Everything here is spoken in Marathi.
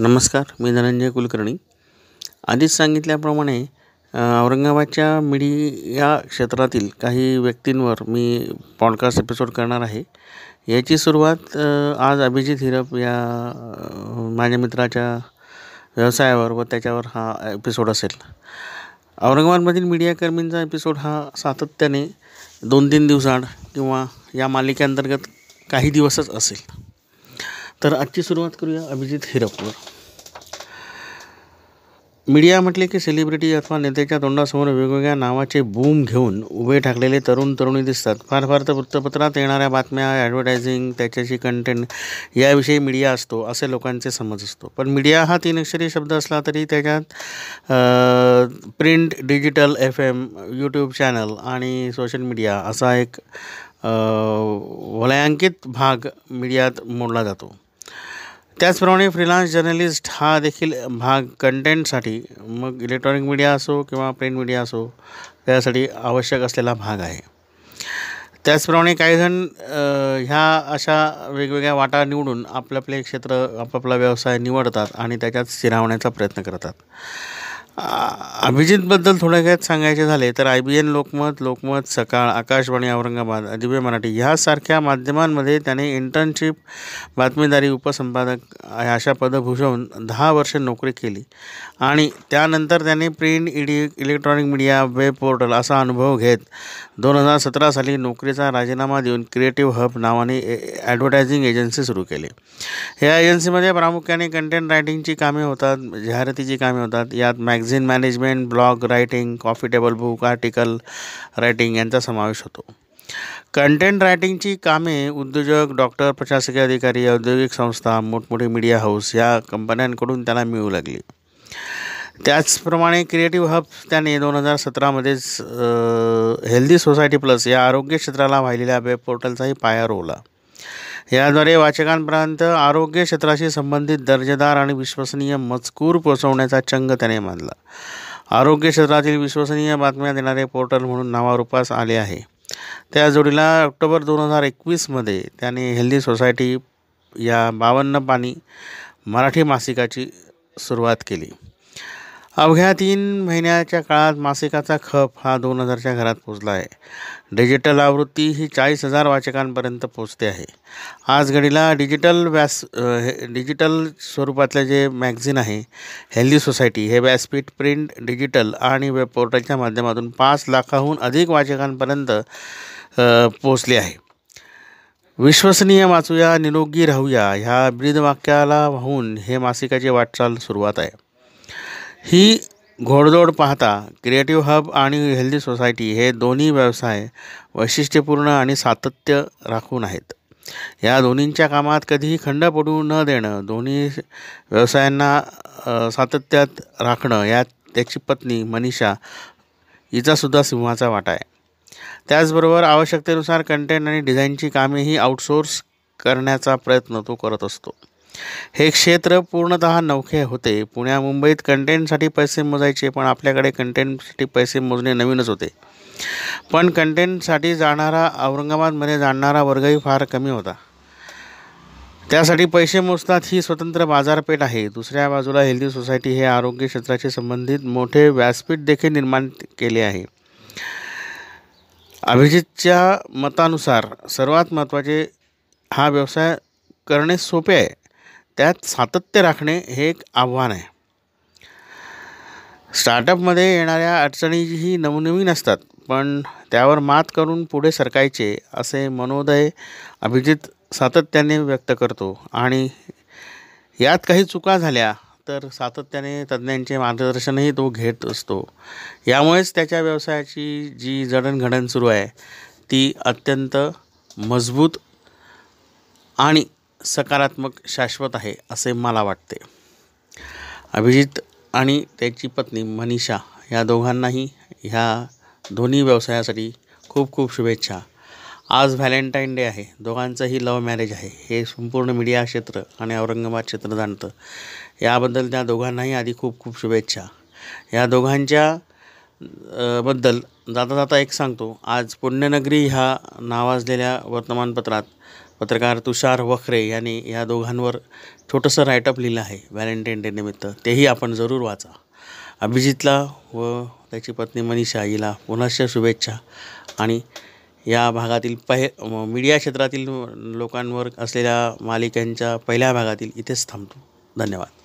नमस्कार मी धनंजय कुलकर्णी. आधीच सांगितल्याप्रमाणे औरंगाबादच्या मीडिया क्षेत्रातील काही व्यक्तींवर मी पॉडकास्ट एपिसोड करणार आहे. याची सुरुवात आज अभिजित हिरप या माझ्या मित्राच्या व्यवसायावर व त्याच्यावर हा एपिसोड असेल. औरंगाबादमधील मीडियाकर्मींचा एपिसोड हा सातत्याने दोन तीन दिवसाआड किंवा या मालिकेअंतर्गत काही दिवसच असेल. तर आजची सुरुवात करूया अभिजित हिरपवर. मीडिया म्हटले की सेलिब्रिटी अथवा नेत्याच्या तोंडासमोर वेगवेगळ्या नावाचे बूम घेऊन उभे ठाकलेले तरुण तरुणी दिसतात. फार फार तर वृत्तपत्रात येणाऱ्या बातम्या ॲडव्हर्टायझिंग त्याच्याशी कंटेंट याविषयी मीडिया असतो असे लोकांचे समज असतो. पण मीडिया हा तीन अक्षरी शब्द असला तरी त्याच्यात print digital F M YouTube channel आणि सोशल मीडिया असा एक वलयांकित भाग मीडियात मोडला जातो. त्याचप्रमाणे फ्रीलान्स जर्नलिस्ट हा देखील भाग कंटेंटसाठी मग इलेक्ट्रॉनिक मीडिया असो किंवा प्रिंट मीडिया असो त्यासाठी आवश्यक असलेला भाग आहे. त्याचप्रमाणे काहीजण ह्या अशा वेगवेगळ्या वाटा निवडून आपलं आपले क्षेत्र आपापला व्यवसाय निवडतात आणि त्याच्यात स्थिरावण्याचा प्रयत्न करतात. अभिजितबद्दल थोडक्यात सांगायचे झाले तर I B N Lokmat Lokmat Sakal Akashvani Aurangabad Divya Marathi ह्यासारख्या माध्यमांमध्ये त्याने इंटर्नशिप बातमीदारी उपसंपादक अशा पदं भूषवून दहा वर्ष नोकरी केली. आणि त्यानंतर त्याने प्रिंट इडी इलेक्ट्रॉनिक मीडिया वेब पोर्टल असा अनुभव घेत दोन हजार सतरा साली नोकरीचा राजीनामा देऊन क्रिएटिव्ह हब नावाने ॲडव्हर्टायझिंग एजन्सी सुरू केली. ह्या एजन्सीमध्ये प्रामुख्याने कंटेंट रायटिंगची कामे होतात जाहिरातीची कामे होतात यात magazine management blog writing coffee table book article writing यांचा समावेश होतो. कंटेंट रायटिंगची कामे उद्योजक डॉक्टर प्रशासकीय अधिकारी औद्योगिक संस्था मोठमोठे मीडिया हाऊस या कंपन्यांकडून त्याला मिळू लागली. त्याचप्रमाणे क्रिएटिव्ह हब त्याने दोन हजार सतरामध्येच हेल्दी सोसायटी प्लस या आरोग्य क्षेत्राला वाहिलेल्या वेब पोर्टलचाही पाया रोवला. याद्वारे वाचकांपर्यंत आरोग्य क्षेत्राशी संबंधित दर्जेदार आणि विश्वसनीय मजकूर पोचवण्याचा चंग त्याने मानला. आरोग्य क्षेत्रातील विश्वसनीय बातम्या देणारे पोर्टल म्हणून नावारूपास आले आहे. त्या जोडीला ऑक्टोबर दोन हजार एकवीसमध्ये त्याने हेल्दी सोसायटी या बावन्न पाणी मराठी मासिकाची सुरुवात केली. अवघ्या तीन महिन्याच्या काळात मासिकाचा खप हा दोन हजारच्या घरात पोचला आहे. डिजिटल आवृत्ती ही चाळीस हजार वाचकांपर्यंत पोचते आहे. आज घडीला डिजिटल व्यास डिजिटल स्वरूपातले जे मॅगझिन आहे हेल्दी सोसायटी हे व्यासपीठ प्रिंट डिजिटल आणि वेब पोर्टलच्या माध्यमातून पाच लाखाहून अधिक वाचकांपर्यंत पोचले आहे. विश्वसनीय वाचूया निरोगी राहूया ह्या ब्रीदवाक्याला वाहून हे मासिकाची वाटचाल सुरुवात आहे. ही घोडदौड पाहता क्रिएटिव्ह हब आणि हेल्दी सोसायटी हे दोन्ही व्यवसाय वैशिष्ट्यपूर्ण आणि सातत्य राखून आहेत. या दोन्हींच्या कामात कधीही खंड पडू न देणं दोन्ही व्यवसायांना सातत्यात राखणं यात त्याची पत्नी मनीषा हिचासुद्धा सिंहाचा वाटा आहे. त्याचबरोबर आवश्यकतेनुसार कंटेंट आणि डिझाईनची कामेही आउटसोर्स करण्याचा प्रयत्न तो करत असतो. हे क्षेत्र पूर्णतः नवखे होते. पुण्या मुंबईत कंटेंटसाठी पैसे मोजायचे पण आपल्याकडे कंटेंटसाठी पैसे मोजणे नवीनच होते. पण कंटेंटसाठी जाणारा औरंगाबादमध्ये जाणणारा वर्गही फार कमी होता. त्यासाठी पैसे मोजतात ही स्वतंत्र बाजारपेठ आहे. दुसऱ्या बाजूला हेल्दी सोसायटी हे आरोग्य क्षेत्राशी संबंधित मोठे व्यासपीठ देखील निर्माण केले आहे. अभिजितच्या मतानुसार सर्वात महत्त्वाचे हा व्यवसाय करणे सोपे आहे. त्यात सातत्य राखणे हे एक आव्हान आहे. स्टार्टअपमध्ये येणाऱ्या अडचणीही नवनवीन असतात पण त्यावर मात करून पुढे सरकायचे असे मनोदय अभिजित सातत्याने व्यक्त करतो. आणि यात काही चुका झाल्या तर सातत्याने तज्ज्ञांचे मार्गदर्शनही तो घेत असतो. यामुळेच त्याच्या व्यवसायाची जी जडणघडण सुरू आहे ती अत्यंत मजबूत आणि सकारात्मक शाश्वत आहे असे मला वाटते. अभिजित आणि त्याची पत्नी मनीषा या दोघांनाही ह्या दोन्ही व्यवसायासाठी खूप खूप शुभेच्छा. आज व्हॅलेंटाईन डे आहे. दोघांचंही लव्ह मॅरेज आहे. हे संपूर्ण मीडिया क्षेत्र आणि औरंगाबाद क्षेत्र जाणतं. याबद्दल त्या दोघांनाही आधी खूप खूप शुभेच्छा. या दोघांच्या बद्दल जाता जाता एक सांगतो. आज पुण्यनगरी ह्या नावाजलेल्या वर्तमानपत्रात पत्रकार तुषार वखरे यांनी या दोघांवर छोटंसं रायटअप लिहिलं आहे व्हॅलेंटाईन डे निमित्त. तेही आपण जरूर वाचा. अभिजितला व त्याची पत्नी मनीषा हिला पुनश्च शुभेच्छा. आणि या भागातील पहि मीडिया क्षेत्रातील लोकांवर असलेल्या मालिकांच्या पहिल्या भागातील इथेच थांबतो. धन्यवाद.